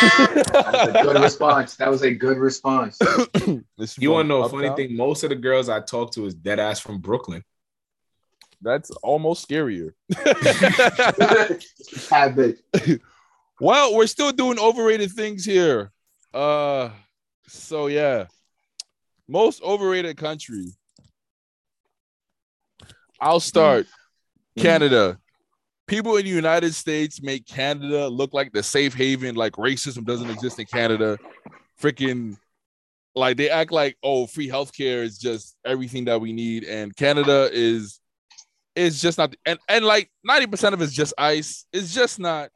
That was a good response. That was a good response. You want to know a funny Uptown? thing? Most of the girls I talk to is dead ass from Brooklyn. That's almost scarier. Have it. Well, we're still doing overrated things here. Uh, so yeah, most overrated country. I'll start. Canada. People in the United States make Canada look like the safe haven, like racism doesn't exist in Canada. Freaking, like they act like oh, free healthcare is just everything that we need, and Canada is is just not. And and like ninety percent of it's just ice. It's just not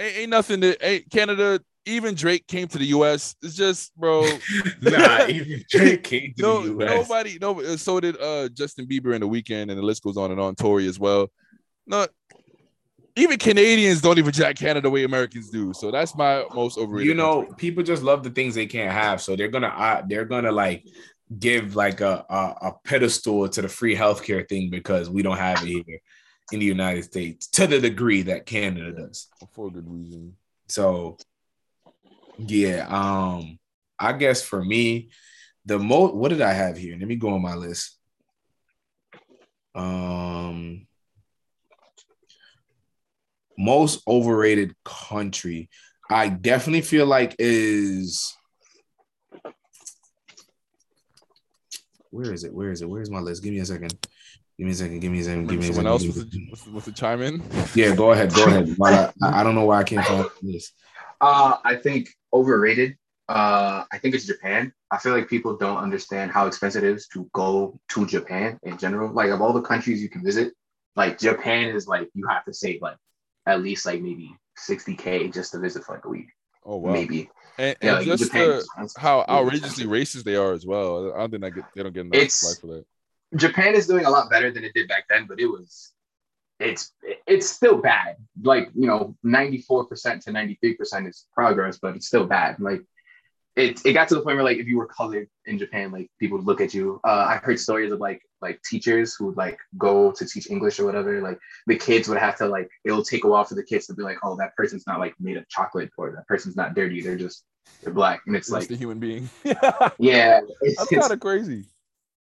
ain't, ain't nothing that ain't Canada. Even Drake came to the U.S. It's just, bro. nah, even Drake came to no, the US. nobody, no. So did uh Justin Bieber in the Weeknd, and the list goes on and on. Tory as well. No, even Canadians don't even jack Canada the way Americans do. So that's my most overrated. you know, people just love the things they can't have, so they're gonna uh, they're gonna like give like a, a a pedestal to the free healthcare thing because we don't have it here in the United States to the degree that Canada does. for good reason. So yeah, um, I guess for me, the most what did I have here? Let me go on my list. Um most overrated country. I definitely feel like is where is it? Where is it? Where's my list? Give me a second. Give me a second. Give me a second. Give me Someone else second. wants to, wants to- wants to chime in. Yeah, go ahead. Go ahead. I, I don't know why I can't find this. Uh, I think overrated. Uh, I think it's Japan. I feel like people don't understand how expensive it is to go to Japan in general. Like of all the countries you can visit, like Japan is like you have to save like at least like maybe 60k just to visit for like a week, Oh wow. maybe. And, Yeah, and like, just the, how outrageously racist they are as well. I don't think I get they don't get enough It's- slack for that. Japan is doing a lot better than it did back then, but it was it's it's still bad. Like, you know, 94% to 93% is progress, but it's still bad. Like it, it got to the point where like if you were colored in Japan, like people would look at you. Uh, I heard stories of like like teachers who would like go to teach English or whatever. Like the kids would have to like it'll take a while for the kids to be like, oh, that person's not like made of chocolate or that person's not dirty. They're just they're black, and it's Just like a human being. yeah, it's, That's kind of crazy.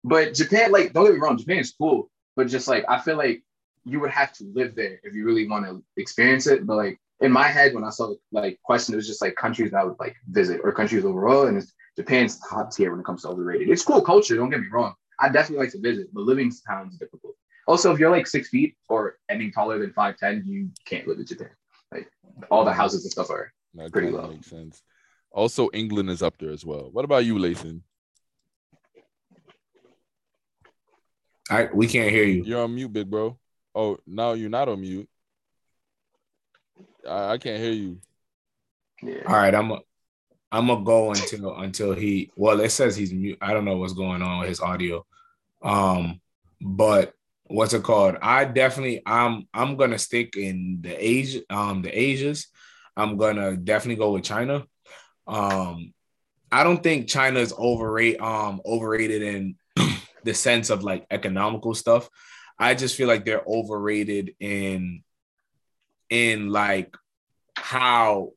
but Japan, like, don't get me wrong, Japan is cool. But just like, I feel like you would have to live there if you really want to experience it. But like in my head, when I saw like question, it was just like countries that I would like visit or countries overall. And it's, Japan's top tier when it comes to overrated. It's cool culture. Don't get me wrong. I definitely like to visit, but living sounds difficult. Also, if you're like six feet or any taller than five ten, you can't live in Japan. Like all the houses and stuff are. That Pretty kinda low. makes sense. Also, England is up there as well. What about you, Lathan? I we can't hear you. You're on mute, big bro. Oh, now you're not on mute. I, I can't hear you. Yeah. All right, I'm a, I'm gonna go until until he. Well, it says he's mute. I don't know what's going on with his audio. Um, but what's it called? I definitely I'm I'm gonna stick in the Asia um the Asias. I'm gonna definitely go with China. Um, I don't think China is overrate um overrated in the sense of like economical stuff. I just feel like they're overrated in in like how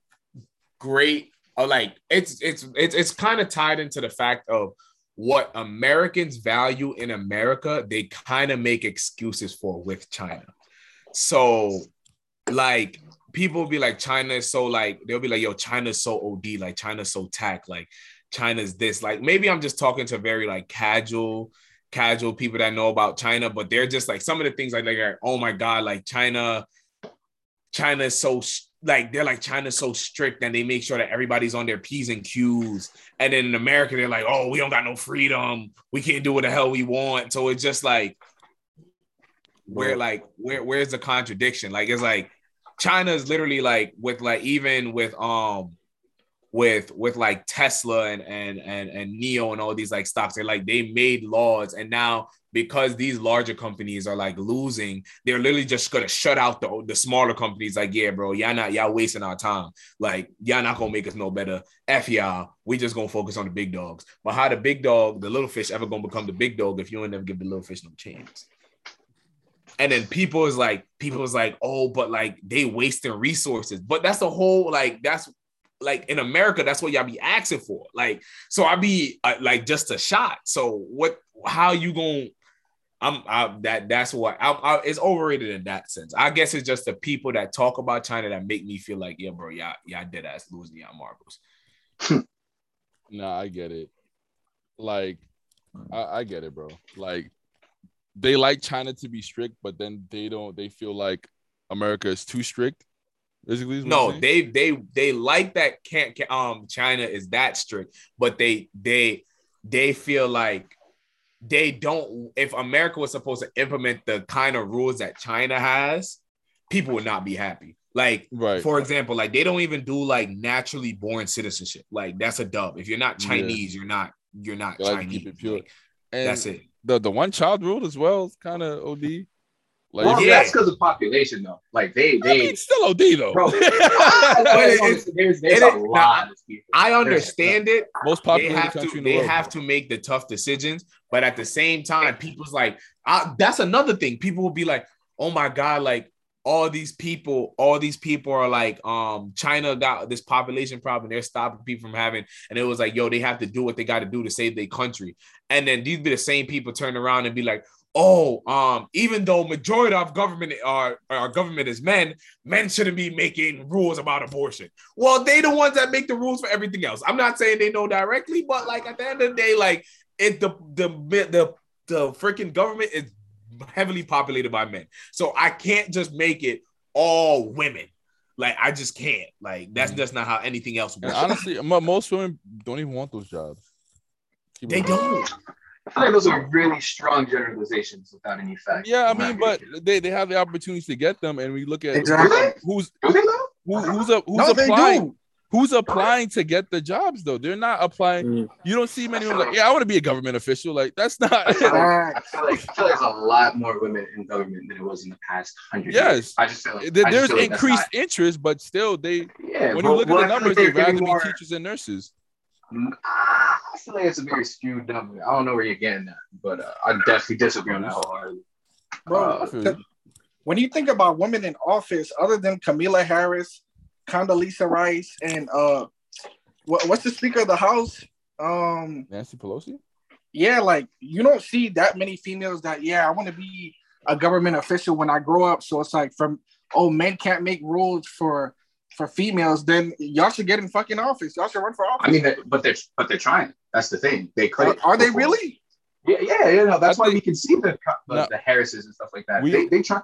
great or like it's it's it's it's kind of tied into the fact of what Americans value in America, they kind of make excuses for with China. So like people will be like China is so like they'll be like yo China's so OD like China's so tack like China's this like maybe I'm just talking to very like casual casual people that know about China but they're just like some of the things like like oh my god like China China is so like they're like China's so strict and they make sure that everybody's on their P's and Q's. And then in America, they're like, oh, we don't got no freedom. We can't do what the hell we want. So it's just like where like where where's the contradiction? Like it's like China is literally like with like even with um with with like Tesla and and and and NIO and all these like stocks, they're like they made laws and now because these larger companies are like losing, they're literally just gonna shut out the, the smaller companies. Like, yeah, bro, y'all not y'all wasting our time. Like, y'all not gonna make us no better. F y'all. We just gonna focus on the big dogs. But how the big dog, the little fish, ever gonna become the big dog if you ain't never give the little fish no chance? And then people is like, people is like, oh, but like they wasting resources. But that's the whole like that's like in America, that's what y'all be asking for. Like, so I be uh, like just a shot. So what? How you going? I'm I, that. That's what I, I, it's overrated in that sense. I guess it's just the people that talk about China that make me feel like, yeah, bro, yeah, yeah, dead ass losing y'all marbles. nah, I get it. Like, I, I get it, bro. Like, they like China to be strict, but then they don't. They feel like America is too strict. Basically, No, they they they like that can't um China is that strict, but they they they feel like they don't if America was supposed to implement the kind of rules that China has, people would not be happy. Like right. for example, like they don't even do like naturally born citizenship. Like that's a dub. If you're not Yeah. Chinese, you're not you're not They like Chinese. keep it pure. Like, and that's it. The the one child rule as well is kind of OD. Like, Well, Yeah. that's because of population, though. Like they, I they, mean, it's still OD though. bro. But it- there's, there's it- a it- lot of people. I understand it. Most they have country to in the they world. have to make the tough decisions but at the same time people's like I, that's another thing people will be like oh my god like all these people all these people are like um china got this population problem they're stopping people from having and it was like yo they have to do what they got to do to save their country and then these be the same people turn around and be like oh um even though majority of government are our government is men men shouldn't be making rules about abortion well, they the ones that make the rules for everything else. I'm not saying they know directly, but like at the end of the day, like it the the the the freaking government is heavily populated by men. So I can't just make it all women. Like I just can't. Like that's Mhm. just not how anything else And works. honestly, mo- most women don't even want those jobs. Keep they don't. I feel like those are really strong generalizations without any fact. Yeah, I mean, but they, they have the opportunities to get them, and we look at Exactly. who's do they though? who, who's a, who's No, applying who's applying to get the jobs though. They're not applying. Mm. You don't see many of them like, yeah, I want to be a government official. Like that's not. I feel, like, I feel like I feel like there's a lot more women in government than it was in the past hundred Yes. years. I just feel like There- just There's feel like that's increased interest, but still, they yeah, when but- you look well, at the numbers, like they'd they're rather getting be more- teachers and nurses. I feel like it's a very skewed number. I don't know where you're getting that, but uh, I definitely disagree on that wholeheartedly. Bro, Uh, I feel the- you. when you think about women in office, other than Kamala Harris, Condoleezza Rice, and uh, what, what's the Speaker of the House? Um, Nancy Pelosi. yeah, like you don't see that many females that yeah, I want to be a government official when I grow up. So it's like from oh, men can't make rules for for females, then y'all should get in fucking office. Y'all should run for office. I mean, but they're but they're trying. That's the thing. They could. are, are they really? Yeah, yeah, yeah. No, that's I why think- we can see the the, No. the Harrises and stuff like that. We- they they try.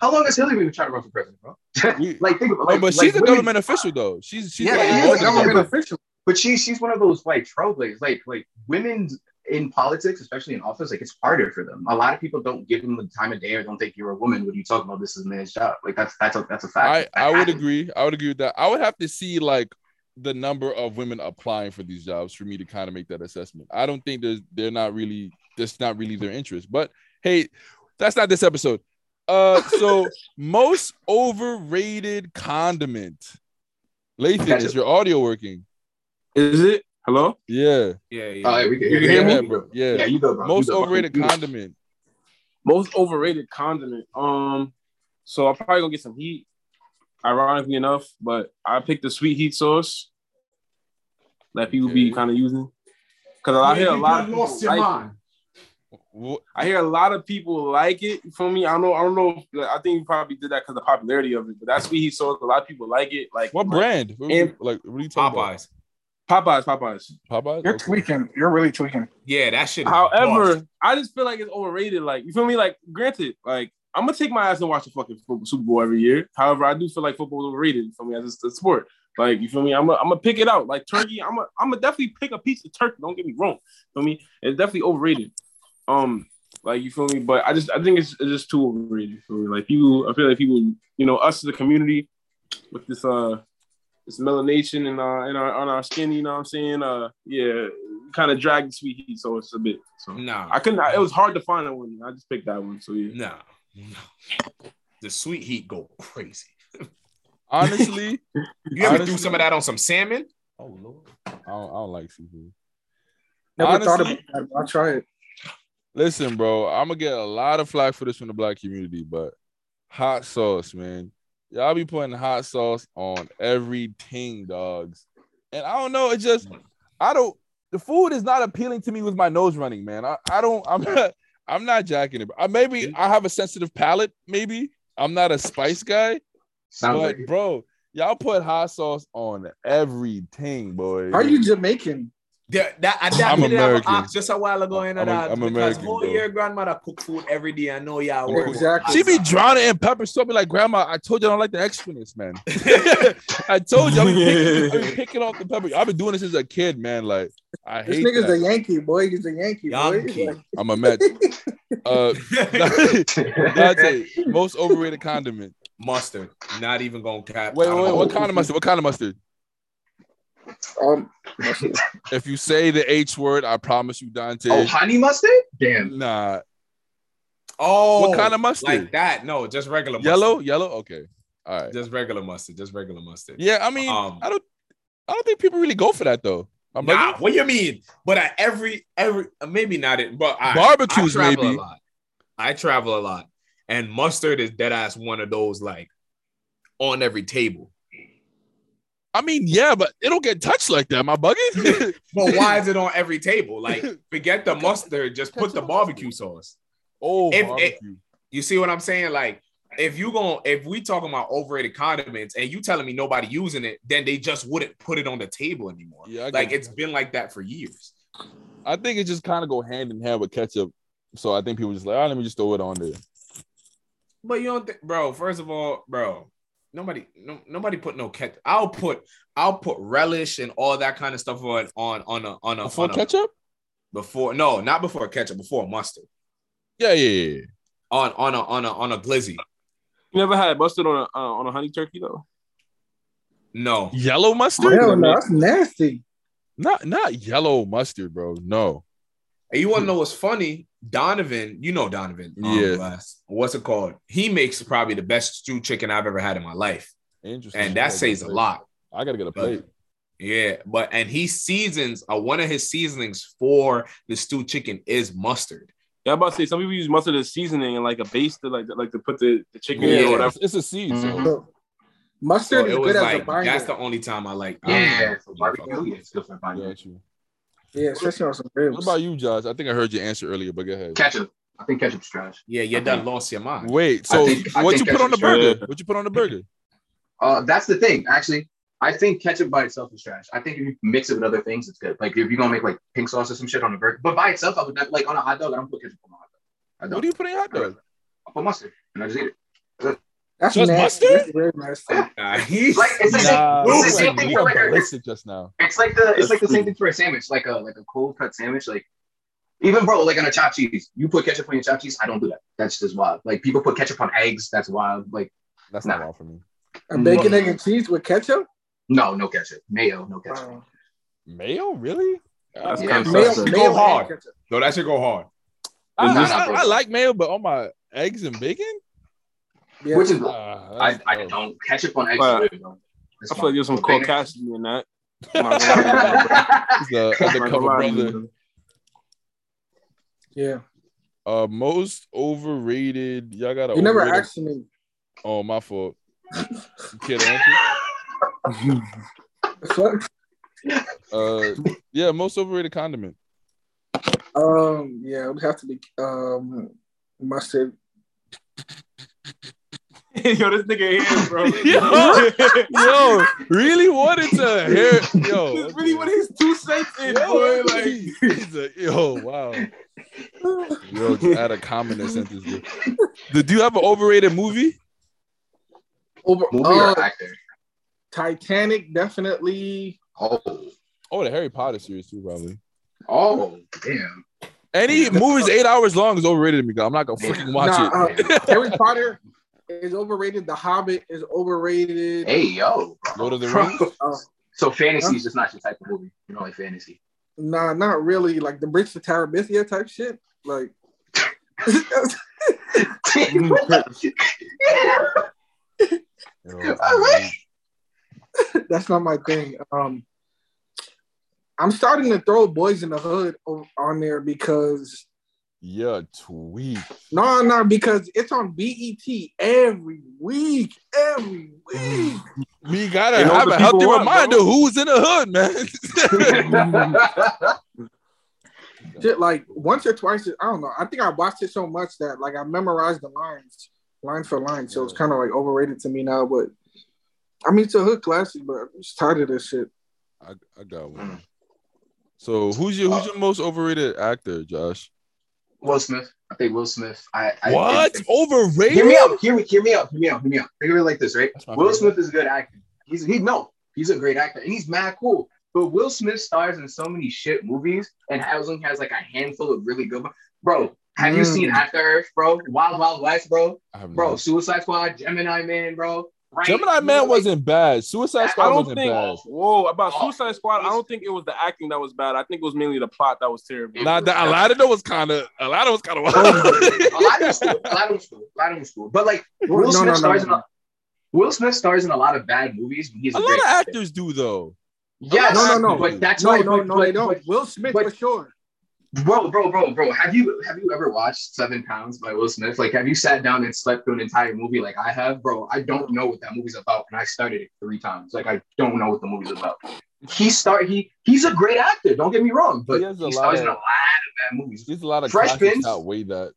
How long has Hillary been trying to run for president, bro? Like think about No, like, but like she's a women- government official though. She's she's Yeah, like, she yeah, is a government official. But she she's one of those like trailblazers. Like like women in politics, especially in office, like it's harder for them. A lot of people don't give them the time of day or don't think you're a woman when you talk about this is a man's job. Like that's that's a that's a fact. I, I would agree. I would agree with that. I would have to see like the number of women applying for these jobs for me to kind of make that assessment. I don't think there's they're not really that's not really their interest. But hey, that's not this episode. Uh so most overrated condiment. Lathan, Gotcha. is your audio working? Is it? Hello? Yeah. Yeah, yeah. Oh, yeah, we can You hear, can you. hear Yeah, me? bro. Yeah. Yeah, you go, bro. Most You go, bro. overrated You condiment. Most overrated condiment. Um, so I'm probably gonna get some heat, ironically enough, but I picked the sweet heat sauce that people be kind of using. Cause I hear a lot of people like it. Wh- I hear a lot of people like it. You feel me? I don't know. I don't know. If, I think you probably did that because the popularity of it. But that's sweet heat sauce, a lot of people like it. Like What like brand? What, And- like what are you talking Popeyes. Popeyes, Popeyes. Popeyes? You're Okay. tweaking. You're really tweaking. Yeah, that shit. is However, bust. I just feel like it's overrated. Like you feel me? Like granted, like I'm gonna take my ass and watch the fucking football, Super Bowl every year. However, I do feel like football is overrated for me as a, a sport. Like you feel me? I'm gonna I'm gonna pick it out. Like turkey, I'm gonna I'm gonna definitely pick a piece of turkey. Don't get me wrong. Feel me? It's definitely overrated. Um, like you feel me? But I just I think it's, it's just too overrated. For me. Like people, I feel like people, you know, us as a community with this uh this melanation and uh in our on our skin, you know what I'm saying? Uh yeah, kind of drag the sweet heat, so it's a bit so Nah, I couldn't I, it was hard to find that one. I just picked that one. So yeah. nah, nah. The sweet heat go crazy. Honestly, You ever Honestly- threw some of that on some salmon? Oh lord. I don't, I don't like seafood. Never thought about that. I'll try it. Listen, bro, I'm gonna get a lot of flack for this from the black community, but hot sauce, man. Y'all be putting hot sauce on everything, dogs. And I don't know. It just I don't. The food is not appealing to me with my nose running, man. I, I don't. I'm not. I'm not jacking it. I, uh, maybe I have a sensitive palate. Maybe I'm not a spice guy. Sounds but like bro, y'all put hot sauce on everything, boy. Are you Jamaican? That, that, I, that I'm we have an American. ask just a while ago in I'm that I'm because American, whole bro. year grandmother cook food every day. I know y'all work. Exactly. She be drowning in pepper sauce. Be like, Grandma, I told you I don't like the extraness, man. I told you I be picking, I be picking off the pepper. I've been doing this since a kid, man. Like, I hate. This hate nigga's that. a Yankee boy. He's a Yankee boy. Yankee. Like, I'm a Met. Uh, Dante, most overrated condiment. mustard. Not even gonna cap. Wait, wait, wait. What kind of mustard? What kind of mustard? Um, If you say the H word, I promise you, Dante. oh, honey mustard? Damn. Nah. Oh, What kind of mustard? Like that? No, just regular mustard. Yellow? Yellow? Okay. All right. Just regular mustard. Just regular mustard. Yeah, I mean, Um, I don't I don't think people really go for that though. I'm Nah, like, what do you mean? But at every every uh, maybe not it, but I, Barbecues, I travel maybe. a lot. I travel a lot, and mustard is dead ass one of those like on every table. I mean, yeah, but it don't get touched like that. My bugging? But why is it on every table? Like forget the mustard, just put the barbecue sauce. oh, If- barbecue. You see what I'm saying? Like if you going if we talking about overrated condiments and you telling me nobody using it, then they just wouldn't put it on the table anymore. Yeah, like it's been like that for years. I think it just kind of go hand in hand with ketchup. So I think people just like, oh, let me just throw it on there. But you don't think, bro. First of all, bro, nobody, no, nobody put no ketchup. I'll put, I'll put relish and all that kind of stuff on on on a on a, Before on a- ketchup? before no, not before ketchup, before mustard Yeah, yeah, yeah. on on a on a on a glizzy. You never had mustard on a uh, on a honey turkey though. No, Yellow mustard? hell no, that's nasty. Not not yellow mustard, bro. No. and you want to know what's funny? Donovan, you know Donovan. um, Yeah. Glass. What's it called? He makes probably the best stewed chicken I've ever had in my life, Interesting. and that says a plate. lot. I gotta get a plate. Yeah, but and he seasons uh, one of his seasonings for the stewed chicken is mustard. Yeah, I'm about to say some people use mustard as seasoning and like a base to like like to put the, the chicken Yeah, in or whatever. it's, it's a seed. So. Mhm. So, mustard So is it was good as a binder. that's the only time I like. I Yeah, don't for barbecue, yeah, it's good for barbecue. Got you. Yeah, especially on some What about you, Josh? I think I heard your answer earlier, but go ahead. Ketchup. I think ketchup's trash. Yeah, you done lost your mind. Wait, so think- what you put on the burger? trash. What you put on the burger? Uh, that's the thing. Actually, I think ketchup by itself is trash. I think if you mix it with other things, it's good. Like if you're gonna make like pink sauce or some shit on a burger, but by itself, I would not like on a hot dog. I don't put ketchup on my hot dog. I don't. What do you put in hot dog? I put mustard and I just eat it. That's Just nasty. mustard? Very nasty. Nah, he's Like it's the same. Nah, it's the same thing for went like a, just now. It's like the it's That's like the same thing for a sandwich, like a like a cold cut sandwich. Like even bro, like on a chopped cheese, you put ketchup on your chopped cheese. I don't do that. That's just wild. Like people put ketchup on eggs. That's wild. Like That's not wild for me. A bacon, Mm. egg, and cheese with ketchup? no, no ketchup, mayo, no ketchup. Wow. Mayo, really? That's Yeah, kind of Mayo, Go mayo hard. no, that should go hard. I, I, I- I like mayo, but on my eggs and bacon, Yeah. Which is Ah, I, that's I don't ketchup on eggs. Wow. is good, bro. It's I feel like there's some fine. Vinegar- caucasity in that. Not gonna lie. He's the undercover gonna lie to brother. yeah. Uh, most overrated. Y'all got to. You never asked me. Oh, my fault. You can't answer. Fuck. Uh, yeah, most overrated condiment. Um, yeah, it would have to be um mustard. Yo, this nigga here, bro. Yo. Yo, really wanted to hear. Yo, This really what his two cents in, Yo, boy. Like, he's a, yo, wow. Yo, just add a comment and sentence. Dude. Do do you have an overrated movie? Over Movie uh, or actor? Titanic, definitely. Oh, Oh, the Harry Potter series too, probably. oh, damn. Any movies eight hours long is overrated to me. 'cause I'm not gonna freaking watch Nah, it. uh, Harry Potter is overrated. The Hobbit is overrated. Hey, yo. Lord of the Rings? Uh, So fantasy is just not your type of movie. You know, like fantasy. nah, not really. Like the Bridge to Terabithia type shit. Like Yo, that's not my thing. Um, I'm starting to throw Boys in the Hood on there because Yeah, tweet. No, no, because it's on BET every week, every week. We gotta They know have a healthy want, reminder bro. who's in the hood, man. Shit, like once or twice. I don't know. I think I watched it so much that like I memorized the lines, line for line. So it's kind of like overrated to me now. But I mean, it's a hood classic, but I'm just tired of this shit. I, I got one. So who's your who's your uh, most overrated actor, Josh? Will Smith. I think Will Smith. I, I What? it- overrated? hear me out. Hear me. Hear me out. Hear me out. Hear me out. Think of it like this, right? Will favorite. Smith is a good actor. He's he no, he's a great actor, and he's mad cool. But Will Smith stars in so many shit movies, and Housing has like a handful of really good. Bro, have you Mm. seen After Earth, bro? Wild Wild West, bro. I Bro, no- Suicide Squad, Gemini Man, bro. Right? Gemini You Man know, like, wasn't bad. Suicide Squad I don't wasn't think. bad. Whoa, about Oh, Suicide Squad, I don't think it was the acting that was bad. I think it was mainly the plot that was terrible. Nah, the Aladdin was kind of Aladdin was kind of Aladdin was cool. Aladdin was cool. Aladdin was cool. But like Will No, Smith no, no, stars no. in a Will Smith stars in a lot of bad movies. But he's A a, lot great of actor. actors do though. Yes, No, no, no. But that's no, why. no, but, no, but, they don't. but- Will Smith but- for sure. Bro, bro, bro, bro. Have you have you ever watched Seven Pounds by Will Smith? Like, have you sat down and slept through an entire movie like I have, bro? I don't know what that movie's about, and I started it three times. Like, I don't know what the movie's about. He start he he's a great actor. Don't get me wrong, but He he, a lot in a of- lot of bad movies. There's a lot of Fresh Prince? outweigh that.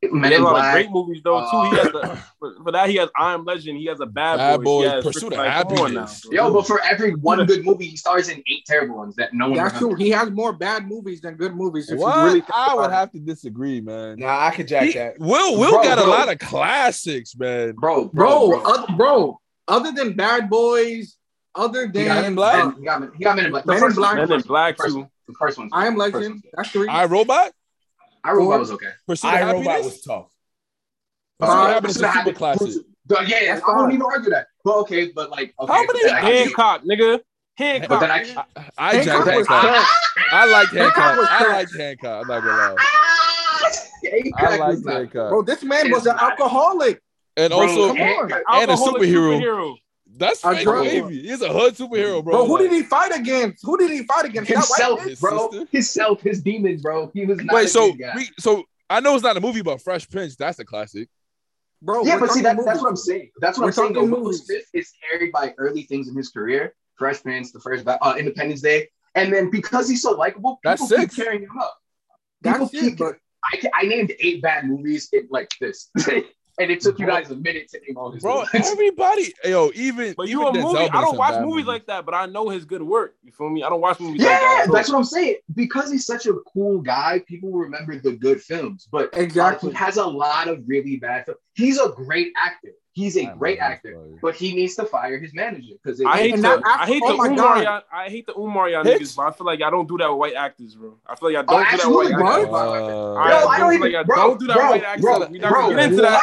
Men He has in a lot of Black. great movies though too. He Uh, has the, for, for that he has I Am Legend. He has a Bad, Bad Boys. Boys, He has Pursuit of like, come on Happiness. now. Yo, but for every one good movie, he stars in eight terrible ones that no one. That's true. He has more bad movies than good movies. If What? you really I would it. have to disagree, man. Nah, I could jack He- that. Will Will Bro, got a lot of classics, man. Bro, bro, bro, bro. oth- bro. Other than Bad Boys, other than Men in Black? uh, He got, Men- he got Men in Black. The Men in first Black. Men in Black the too. The first one. I Am Legend, that's three. I Robot, I Robot was okay. Pursuit of I Robot was tough. Pursuit of Uh, Happiness is super classic. Yeah, yeah, That's I don't fine. even argue that. But okay, but like, okay, How many I can see- Hancock, nigga. Hancock. But then I- nigga. I, I Hancock jacked Hancock. I like Hancock. Hancock I trash. like Hancock. I'm not gonna lie. Hancock I was like not- Hancock. Bro, this man was an alcoholic. And also, come on. And a Alcoholic superhero. That's A fake drug baby. He's a hood superhero, bro. Bro, who Like- did he fight against? Who did he fight against? Himself, His bro. sister? Himself, his demons, bro. He was not Wait, a so we, so I know it's not a movie, but Fresh Prince, that's a classic. Bro, yeah, but see, that, that's what I'm saying. That's what We're I'm saying. Though. talking Will movies. Smith is carried by early things in his career. Fresh Prince, the first uh, Independence Day, and then because he's so likable, That's people six. keep carrying him up. That's People it, but I, I named eight bad movies in like this, and it took you guys a minute to name all his. Bro, movies. everybody, yo, even But even you a movie. I don't watch bad movies like that, but I know his good work. You feel me? I don't watch movies like yeah, that. that's what I'm saying. Because he's such a cool guy, people remember the good films. But uh, exactly. he has a lot of really bad films. He's a great actor. He's a I great actor, bro. but he needs to fire his manager because I hate the I hate oh the Umar God. y'all, I hate the Umar y'all niggas, but I feel like y'all don't do that with white actors, bro. I feel like y'all Oh, don't do that absolutely, with bro. white actors. Uh, Alright, Yo, bro, I don't so even, like, bro, don't do that bro, white accent. bro, We're bro, get into what? that.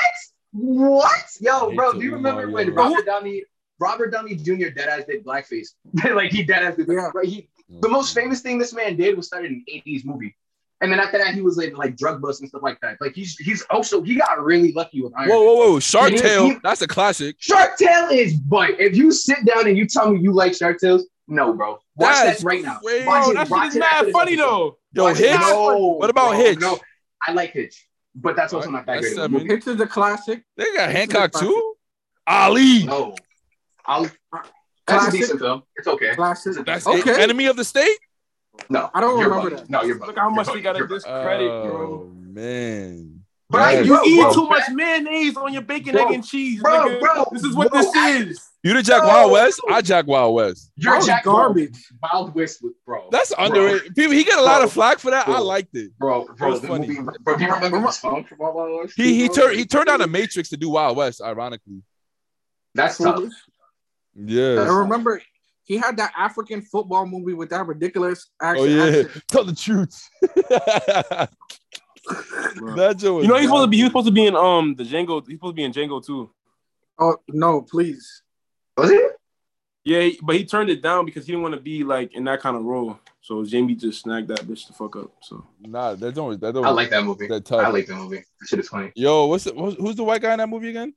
What? Yo, bro, do you remember Umar, when yo. Robert Downey, Robert Downey Jr. deadass did blackface? like he deadass did. Yeah. Right, he, the most famous thing this man did was start an '80s movie, and then after that he was in like drug busts and stuff like that. Like he's he's also he got really lucky with Iron. Whoa, whoa, whoa! Shark He- Tale, he- that's a classic. Shark Tale is but if you sit down and you tell me you like Shark Tales, no, bro. Watch That's that right now. crazy. Watch Bro, it- that watch shit is it mad funny episode. though. Yo, Watch. Hitch. No, What about bro, Hitch? No, I like Hitch, but that's also not that That's great. a seven. movie. Hitch is a classic. They got This Hancock too. Ali. No, I'll. Uh, that's a decent film. It's okay. Classic. That's Okay. it. Enemy of the State. No, I don't you're remember bugging. that. No, you're bugging. Look how much You're we gotta bugging. You're discredit, Oh bro. man. But I, Yes. You bro, eat bro, too much mayonnaise on your bacon, Bro, egg, and cheese, bro, nigga. bro, this is what bro, this is. You the Jack Wild West? I Jack Wild West. You're Jack garbage. Wild West, with bro. That's Bro. underrated. People, he got a lot Bro. of flack for that. I liked it. bro, bro. was The funny. movie, bro. Do you remember the song from Wild Wild West? He he Bro? turned he turned down the Matrix to do Wild West. Ironically, That's tough. Yeah. I remember he had that African football movie with that ridiculous Oh yeah, accent. tell the truth. that joke You know he's supposed to be. He's bad. supposed to be in um the Django. He's supposed to be in Django too. Oh no, please. Was it? Yeah, but he turned it down because he didn't want to be like in that kind of role. So Jamie just snagged that bitch the fuck up. So Nah, that don't that don't. I like that movie. that I like that movie. That shit is funny. Yo, what's, the, what's who's the white guy in that movie again?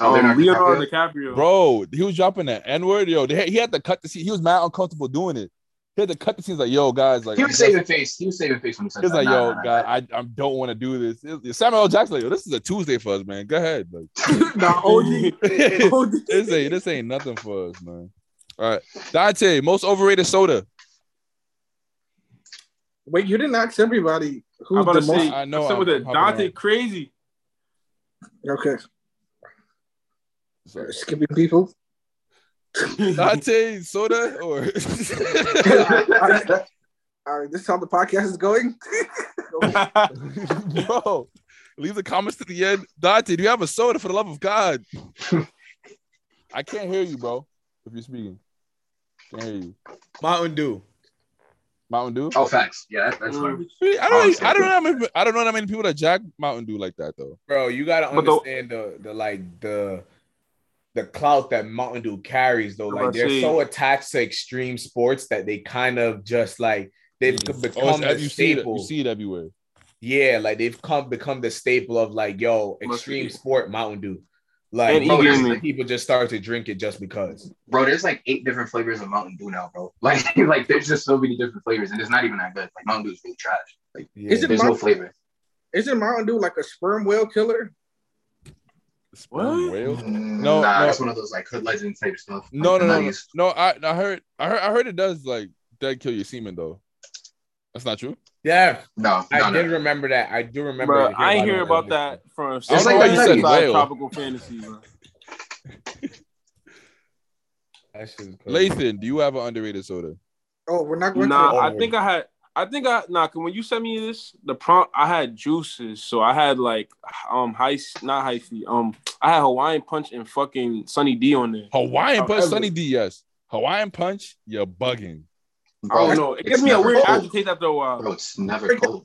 Oh, um, Leonardo Leonardo DiCaprio? DiCaprio. Bro, he was dropping that N word. Yo, they, he had to cut the scene. He was mad uncomfortable doing it. he had to cut the scenes like, yo, guys, like He was saving face. He was saving face when he said He's that. like, Nah, yo, nah, nah, God, nah. I, I don't want to do this. It- Samuel L. Jackson, like, yo, this is a Tuesday for us, man. Go ahead. Like, nah, OG. OG. this ain't this ain't nothing for us, man. All right. Dante, most overrated soda. Wait, you didn't ask everybody I'm who's about the to most. say, I know, some I'm- of the I'm hopping Dante around. crazy. Okay, So, skipping people. Dante soda or All right, this is how the podcast is going. bro. Leave the comments to the end. Dante, do you have a soda for the love of God? I can't hear you, bro. If you're speaking, can't hear you. Mountain Dew. Mountain Dew. Oh, facts. Yeah, that, that's Mm. fine. I don't. I don't know. How many, I don't know that many people that jack Mountain Dew like that though. Bro, you gotta But the- understand the, the like the the clout that Mountain Dew carries though. Like they're so attached to extreme sports that they kind of just like they've Oh, become it's- the you see it. staple. You see it everywhere. Yeah, like they've come become the staple of like, yo, extreme sport Mountain Dew. Like And people, just, people just start to drink it just because. Bro, there's like eight different flavors of Mountain Dew now, bro. Like, like there's just so many different flavors, and it's not even that good. Like Mountain Dew is really trash. Like, Yeah. Is it there's no Mountain- flavor. Isn't Mountain Dew like a sperm whale killer? Sperm What? whale? No, No, nah, no. that's one of those like hood legend type stuff. No, Like, no, no, no, no. I, I heard, I heard, I heard it does like dead kill your semen though. That's not true. Yeah, No, I no, did no. remember that. I do remember. Bro, hearing I hear about that from I don't know why you said whale. tropical fantasy. Bro. That shit. Lathan, do you have an underrated soda? Oh, we're not going Nah, to. I think I had. I think I nah. 'cause when you sent me this, the prompt I had juices, so I had like um high not high um I had Hawaiian punch and fucking Sunny D on there. Hawaiian Punch, However- Sunny D, yes. Hawaiian Punch, you're bugging. I Bro, don't know. It it's gives me a never weird cold. aftertaste after a while. Bro, it's never It, cold.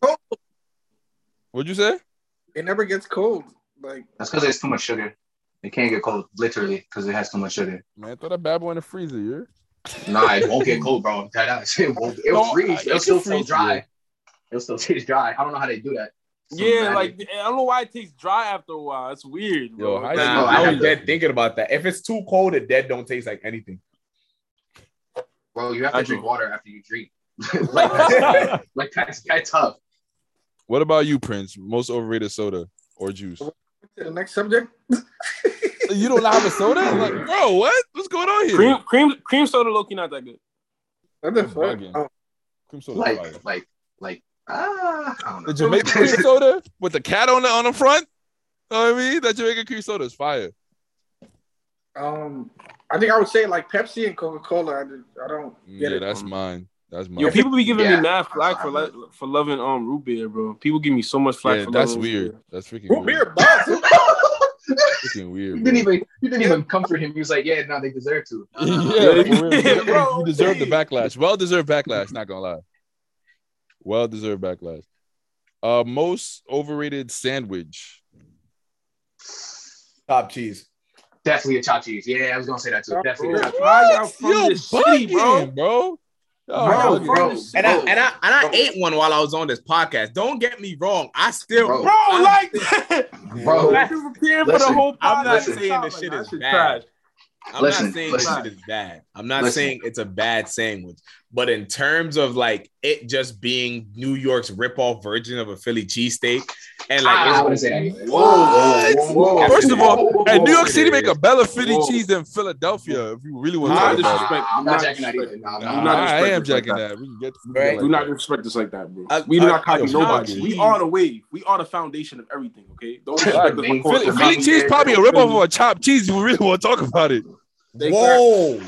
What'd you say? it never gets cold. Like That's because there's too much sugar. It can't get cold, literally, because it has too much sugar. Man, throw that bad boy in the freezer, yeah. Nah, it won't get cold, bro. That ass. It won't. It'll No, freeze. it It'll can still feel freeze, dry. yeah. It'll still taste dry. I don't know how they do that. Some Yeah, magic. like I don't know why it tastes dry after a while. It's weird, bro. Yo, how you- Like, Nah, I I was dead thinking about that. If it's too cold, it dead don't taste like anything. Bro, you have to I drink do. water after you drink. like that's like that's kind tough. What about you, Prince? Most overrated soda or juice? to the next subject. You don't have a soda? Like, bro, what? What's going on here? cream cream cream soda low key not that good. What the You're fuck? Oh, Cream soda fire. Like like like ah, I don't know. The Jamaican cream soda with the cat on the on the front. You know what I mean? That Jamaican cream soda is fire. um, I think I would say like Pepsi and Coca Cola. I, I don't get Yeah, it. that's mine. That's mine. Yo, people be giving Yeah, me mad flack for what I lo- for loving um root beer, bro. People give me so much flack yeah, for that's loving weird. beer. That's freaking Root weird. beer, boss. Freaking weird. You didn't even you didn't even comfort him. He was like, yeah, no, they deserve to. yeah, for real. Bro, you deserve the backlash. Well deserved backlash. Not gonna lie. Well deserved backlash. Uh, most overrated sandwich. Top cheese. Definitely a chopped cheese. Yeah, I was gonna say that too. Definitely. A chopped cheese. Why y'all from Yo, this city, bro? bro. Yo, Why y'all bugging. from bro. And I and I and I Bro. ate one while I was on this podcast. Don't get me wrong. I still Bro. Bro, I'm like still- Bro, like, you preparing for the listen, whole I'm not podcast. saying Like, this shit that is shit bad. trash. I'm Listen, not saying listen. this shit is bad. I'm not Listen. saying it's a bad sandwich. But in terms of like it just being New York's ripoff version of a Philly cheesesteak, and like I it's- ah, wouldn't. Whoa, whoa, whoa. First of all, Whoa, and New York City make a better Philly Whoa. cheese than Philadelphia. If you really want to not talk about it. disrespect. I'm not jacking that either. Nah, do nah, not I am us like jacking that. that. We can get. We Right. get Do not that. disrespect us like that, bro. A- we do uh, not copy a nobody. chopped We are the wave. We are the foundation of everything. Okay, don't Philly- disrespect us. Philly- Philly, we're Philly not- cheese probably a ripoff of a chopped cheese. If we really want to talk about it. whoa.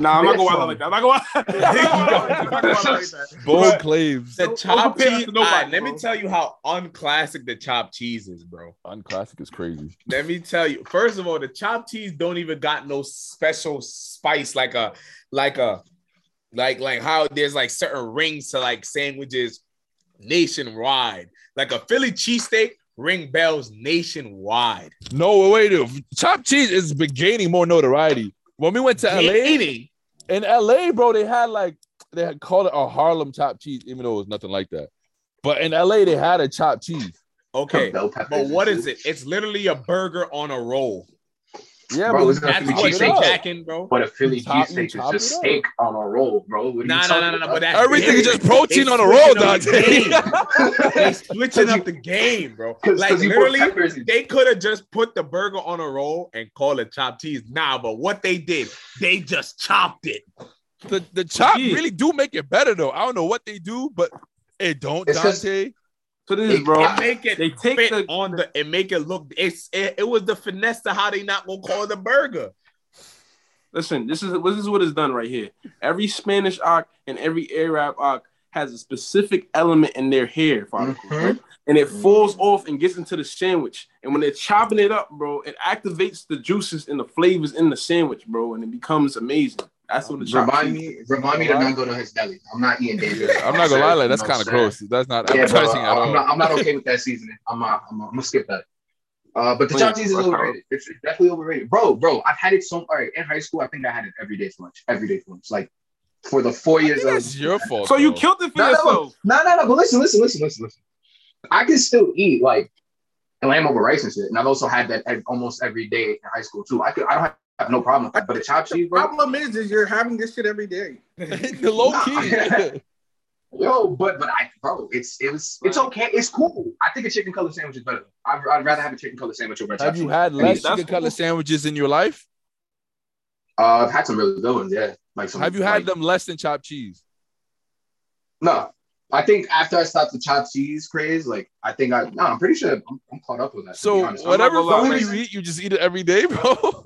Nah, I'm not going Where wild like that. I'm not going. I'm not wild like that. Bold But- claims. The chopped don't compare us cheese. nobody, let me tell you how unclassic the chopped cheese is, bro. Unclassic is crazy. Let me tell you. First of all, the chopped cheese don't even got no special spice like a like a like like how there's like certain rings to like sandwiches nationwide. Like a Philly cheesesteak ring bells nationwide. No, wait, wait. Chopped cheese is been gaining more notoriety. When we went to LA, Eating. in LA, bro, they had like they had called it a Harlem chopped cheese, even though it was nothing like that. But in LA, they had a chopped cheese. Okay. But and what shit. is it? It's literally a burger on a roll. Yeah, Bro, but it's not That's what cheesesteak. they jacking, bro. But a Philly You chop- cheesesteak is just it up. steak on a roll, bro. What are Nah, nah, nah, nah, but that's Everything is just protein on a roll, up Dante. they switching up the game, bro. 'Cause- Like 'cause you put literally, they could have just put the burger on a roll and call it chopped cheese. Nah, but what they did, they just chopped it. the the chop really do make it better though. I don't know what they do, but it don't, Dante. So this is, bro. It make it They take fit the- on the and make it look. It's it, it was the finesse to how they not gonna call the burger. Listen, this is this is what is done right here. Every Spanish ock and every Arab ock has a specific element in their hair follicles, Mhm. right? And it falls off and gets into the sandwich. And when they're chopping it up, bro, it activates the juices and the flavors in the sandwich, bro, and it becomes amazing. That's what the Remind me, remind me to not go to his deli. I'm not eating David. I'm not gonna lie, like that's kind of gross. That's not Yeah, bro, at I'm all. not, I'm not okay with that seasoning. I'm not. I'm, I'm gonna skip that. Uh, but the Wait, chopped cheese is overrated. It's definitely overrated, bro. Bro, I've had it so. All right, in high school, I think I had it every day for lunch. Every day for lunch, like for the four I years. think of- that's your fault. So you killed it for No, no, yourself. No, no, no. But listen, listen, listen, listen, listen. I can still eat like lamb over rice and shit, and I've also had that ev- almost every day in high school too. I could, I don't have, have no problem with that. But the chopped The cheese, bro. problem is, is you're having this shit every day. the low key. Yo, but but I, bro, it's it was it's okay. It's cool. I think a chicken color sandwich is better. I'd, I'd rather have a chicken color sandwich over a chopped Have you cheese. had less That's chicken color cool. sandwiches in your life? Uh, I've had some really good ones. Yeah, like some. Have you had like- them less than chopped cheese? No, I think after I stopped the chopped cheese craze, like I think I no, I'm pretty sure I'm, I'm caught up with that. to be So whatever I'm not gonna food you eat, you just eat it every day, bro.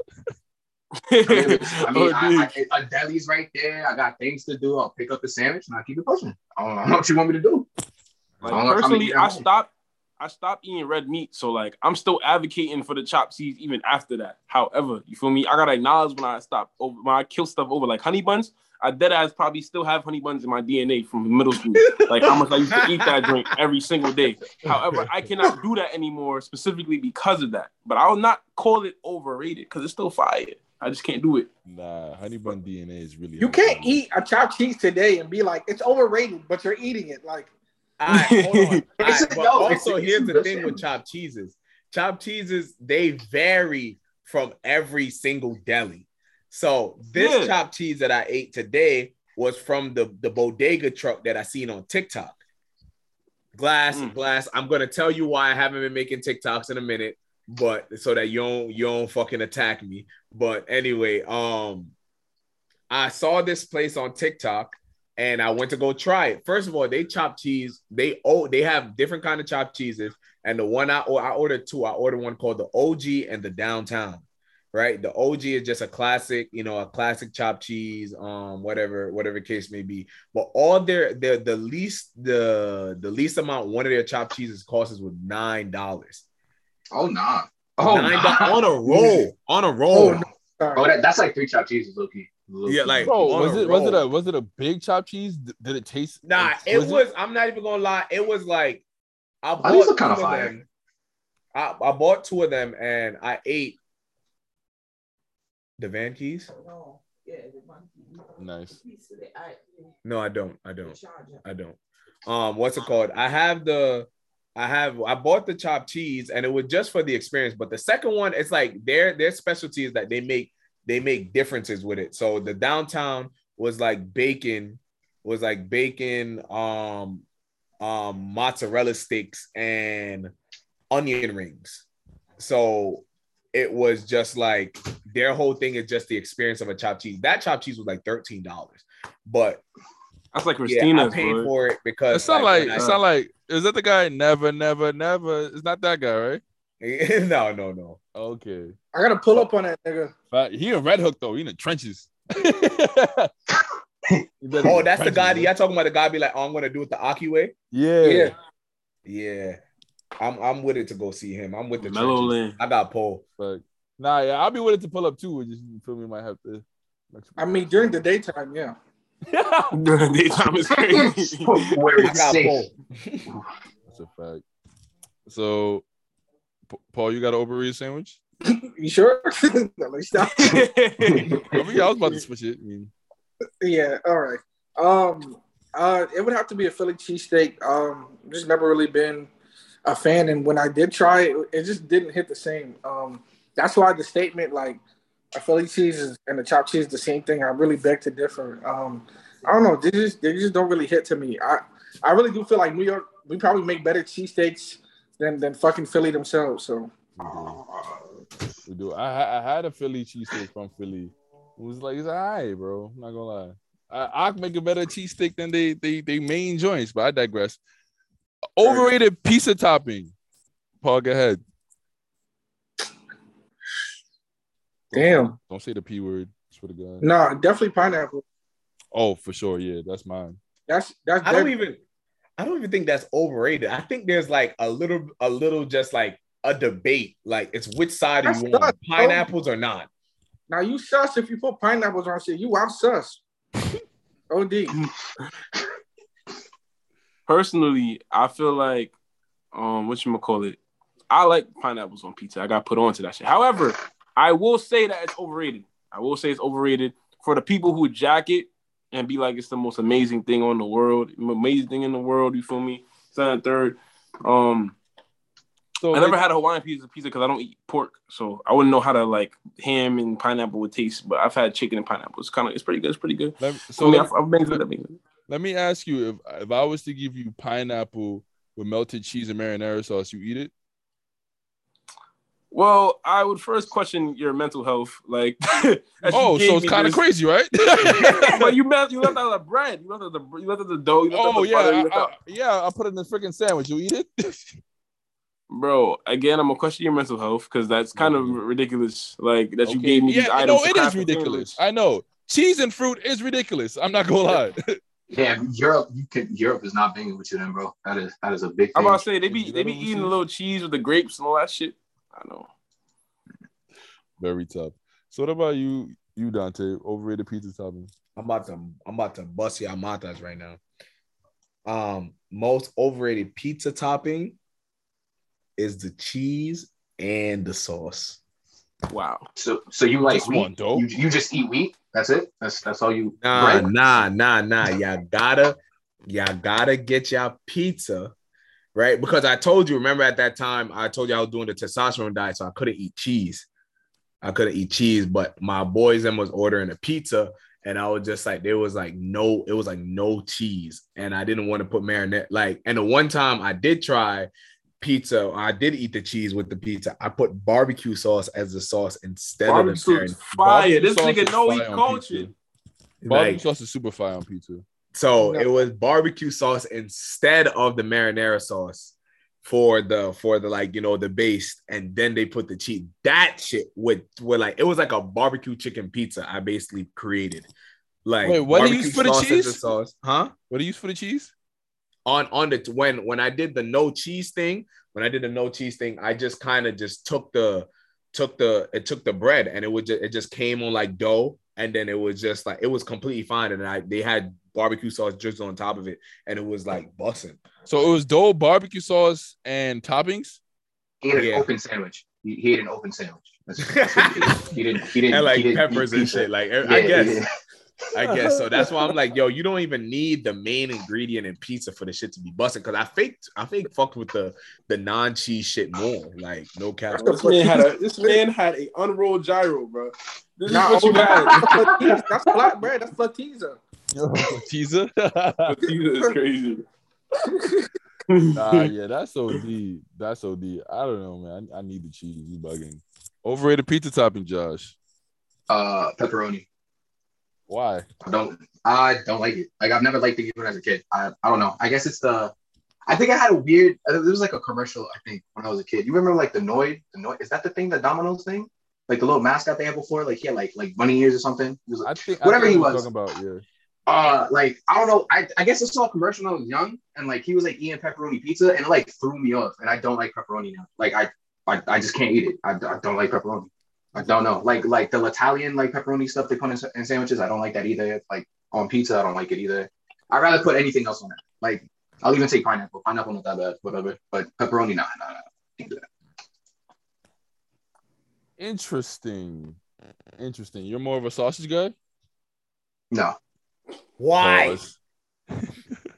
I mean, I mean, Oh, I, dude. I, a deli's right there. I got things to do. I'll pick up the sandwich and I'll keep it pushing. I don't, know what you want me to do. I Like how many personally, I have. stopped. I stopped eating red meat, so like I'm still advocating for the chopped cheese even after that. However, you feel me? I gotta acknowledge when I stop over when I kill stuff over like honey buns. I dead ass probably still have honey buns in my DNA from middle school. Like how much I used to eat that drink every single day. However, I cannot do that anymore specifically because of that. But I'll not call it overrated because it's still fire. I just can't do it. Nah, honey bun DNA is really. You can't eat a chopped cheese today and be like, it's overrated, but you're eating it. Like, All right, hold on. All right, but no, also, it's here's the thing with chopped cheeses. Chopped cheeses, they vary from every single deli. So this Yeah. chopped cheese that I ate today was from the, the bodega truck that I seen on TikTok. Glass, Mm. glass. I'm gonna tell you why I haven't been making TikToks in a minute, but so that you don't you don't fucking attack me. But anyway, um, I saw this place on TikTok and I went to go try it. First of all, they chop cheese. They oh they have different kind of chopped cheeses, and the one I I ordered two. I ordered one called the OG and the Downtown. Right, the OG is just a classic, you know, a classic chopped cheese, um, whatever, whatever case may be. But all their the the least the the least amount one of their chopped cheeses costs was nine dollars. Oh nah. Oh nine nah. on a roll, on a roll. oh, no. Oh, that, that's like three chopped cheeses, Loki. Yeah, like- Bro, was a it was it a was it a big chopped cheese? Did it taste? Nah, it was. I'm not even gonna lie. It was like I bought these look kinda two of fire. them. I, I bought two of them and I ate the Van Keys. No, yeah, the monkey. Nice. Piece of the eye, No, I don't. I don't. I don't. Um, what's it called? I have the. I have. I bought the chopped cheese and it was just for the experience. But the second one, it's like their their specialty is that they make they make differences with it. So the downtown was like bacon, was like bacon, um, um, mozzarella sticks and onion rings. So it was just like their whole thing is just the experience of a chopped cheese. That chopped cheese was like thirteen dollars, but That's like yeah, I paid bro. for it because it's not like when it I- sound like is that the guy? Never, never, never. It's not that guy, right? no, no, no. Okay. I gotta pull up on that nigga. But he in Red Hook though. He in the trenches. Oh, that's the guy. Y'all talking about the guy? Be like, oh, I'm gonna do it the Aki way. Yeah. Yeah. Yeah, I'm. I'm with it to go see him. I'm with the Mellow trenches. I got Paul. But nah, yeah, I'll be willing to pull up too. We just you feel me, might have to. I mean, during the daytime, yeah. Daytime is crazy. Where I safe. That's a fact. So, P- Paul, you got an overrated sandwich? You sure? Let me stop. I mean, I was about to switch it. I mean, Yeah, all right. Um, uh, it would have to be a Philly cheesesteak. Um, just never really been a fan, and when I did try it, it just didn't hit the same. Um, that's why the statement like a Philly cheese is, and a chopped cheese the same thing. I really beg to differ. Um, I don't know. They just they just don't really hit to me. I I really do feel like New York. We probably make better cheesesteaks than than fucking Philly themselves. So We do. I I had a Philly cheesesteak from Philly. It was like it's alright, bro. I'm not gonna lie. I I can make a better cheesesteak than they they they main joints, but I digress. Overrated pizza topping. Paul, go ahead. Damn. Don't say the p word. Swear to God. No, definitely pineapple. Oh, for sure. Yeah, that's mine. That's that's I don't even I don't even think that's overrated. I think there's like a little a little just like a debate. Like it's which side That's do you want, nuts, bro. pineapples or not? now you sus if you put pineapples on shit. You out sus. OD. Personally, I feel like um what you call it. I like pineapples on pizza. I got put on to that shit. However, I will say that it's overrated. I will say it's overrated for the people who jack it and be like it's the most amazing thing on the world, amazing thing in the world. You feel me? Second, third. Um, So I never had a Hawaiian pizza pizza because I don't eat pork, so I wouldn't know how to like ham and pineapple would taste. But I've had chicken and pineapple. It's kind of it's pretty good. It's pretty good. let, So I mean, let, I've, I've. I've let me ask you if if I was to give you pineapple with melted cheese and marinara sauce, you eat it? Well, I would first question your mental health. Like, Oh, so it's kind of crazy, right? but you left you left out the bread. You left out the you left out the dough. You left out oh the yeah, butter, you I, left I, yeah. I put it in the freaking sandwich. You eat it? bro. Again, I'm gonna question your mental health because that's kind of ridiculous. Like that you gave me these yeah, items. no, to it craft is ridiculous. sandwich. I know. Cheese and fruit is ridiculous. I'm not gonna lie. Yeah, Europe, you can Europe is not banging with you then, bro. That is that is a big I'm thing. about to say they be they be know what I'm eating a little cheese with the grapes and all that shit. I know. Very tough. So what about you, you Dante? Overrated pizza topping? I'm about to I'm about to bust your matas right now. Um, most overrated pizza topping is the cheese and the sauce. Wow. So so you like Just wheat? one. You, you just eat wheat? That's it? That's that's all you Nah, right? nah, nah, nah. Y'all gotta, y'all gotta get y'all pizza, right? Because I told you, remember at that time, I told you I was doing the testosterone diet, so I couldn't eat cheese. I couldn't eat cheese, but my boys them was ordering a pizza, and I was just like, there was like no, it was like no cheese, and I didn't want to put marinade. Like, and the one time I did try pizza, I did eat the cheese with the pizza. I put barbecue sauce as the sauce instead Barbecue of the sauce is marinade. fire. Barbecue This nigga is know he fire cultured. Barbecue Like, sauce is super fire on pizza. So No. it was barbecue sauce instead of the marinara sauce for the for the like you know the base, and then they put the cheese. That shit with with like it was like a barbecue chicken pizza. I basically created. Like Wait, what do you use for the cheese? sauce, huh? What do you use for the cheese? On on the when when I did the no cheese thing, when I did the no cheese thing, I just kind of just took the took the it took the bread and it would just it just came on like dough and then it was just like it was completely fine and I they had barbecue sauce just on top of it and it was like bussing. So it was dough, barbecue sauce, and toppings. He ate an open sandwich. He, he ate an open sandwich. That's, that's he did. He didn't. He didn't. and like he didn't peppers and pizza. shit. Like Yeah, I guess. I guess so. That's why I'm like, yo, you don't even need the main ingredient in pizza for the shit to be busting. Cause I faked, I faked fucked with the the non cheese shit more. Like no cap. This man had a this man had a unrolled gyro, bro. This Nah, is what you had. that's flatiza. That's flat bread. That's flatiza. Pizza. This is crazy. nah, yeah, that's OD. That's OD. I don't know, man. I, I need the cheese. You bugging. Overrated pizza topping, Josh. Uh, pepperoni. Why? I don't. I don't like it. Like I've never liked it even as a kid. I. I don't know. I guess it's the. I think I had a weird. uh, There was like a commercial. I think when I was a kid. You remember like the Noid? The Noid is that the thing? The Domino's thing? Like the little mascot they had before. Like he had like like bunny ears or something. He was like, I think Whatever he was. Talking about, yeah. uh like I don't know. I, I guess I saw a commercial when I was young and like he was like eating pepperoni pizza and it like threw me off and I don't like pepperoni now. Like I I, I just can't eat it. I, I don't like pepperoni. I don't know. Like like the Italian like pepperoni stuff they put in, in sandwiches. I don't like that either. Like on pizza, I don't like it either. I'd rather put anything else on it. Like I'll even take pineapple. Pineapple not that bad, whatever. But pepperoni, nah, nah, nah. Can't do that. Interesting. Interesting. You're more of a sausage guy? No. Why?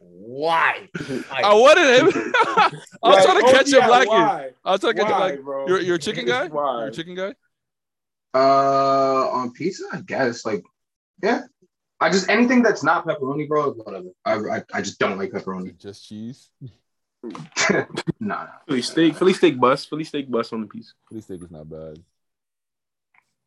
Why? I wanted him. I was trying to catch oh, him yeah, lacking. I was trying to catch him Why, like bro? you're you're a chicken guy? Why? You're a chicken guy? Uh on pizza, I guess. Like, yeah. I just anything that's not pepperoni, bro, whatever. I, I, I just don't like pepperoni. Just cheese. nah, nah. Philly steak, Philly steak bus, Philly steak bus on the piece. Philly steak is not bad.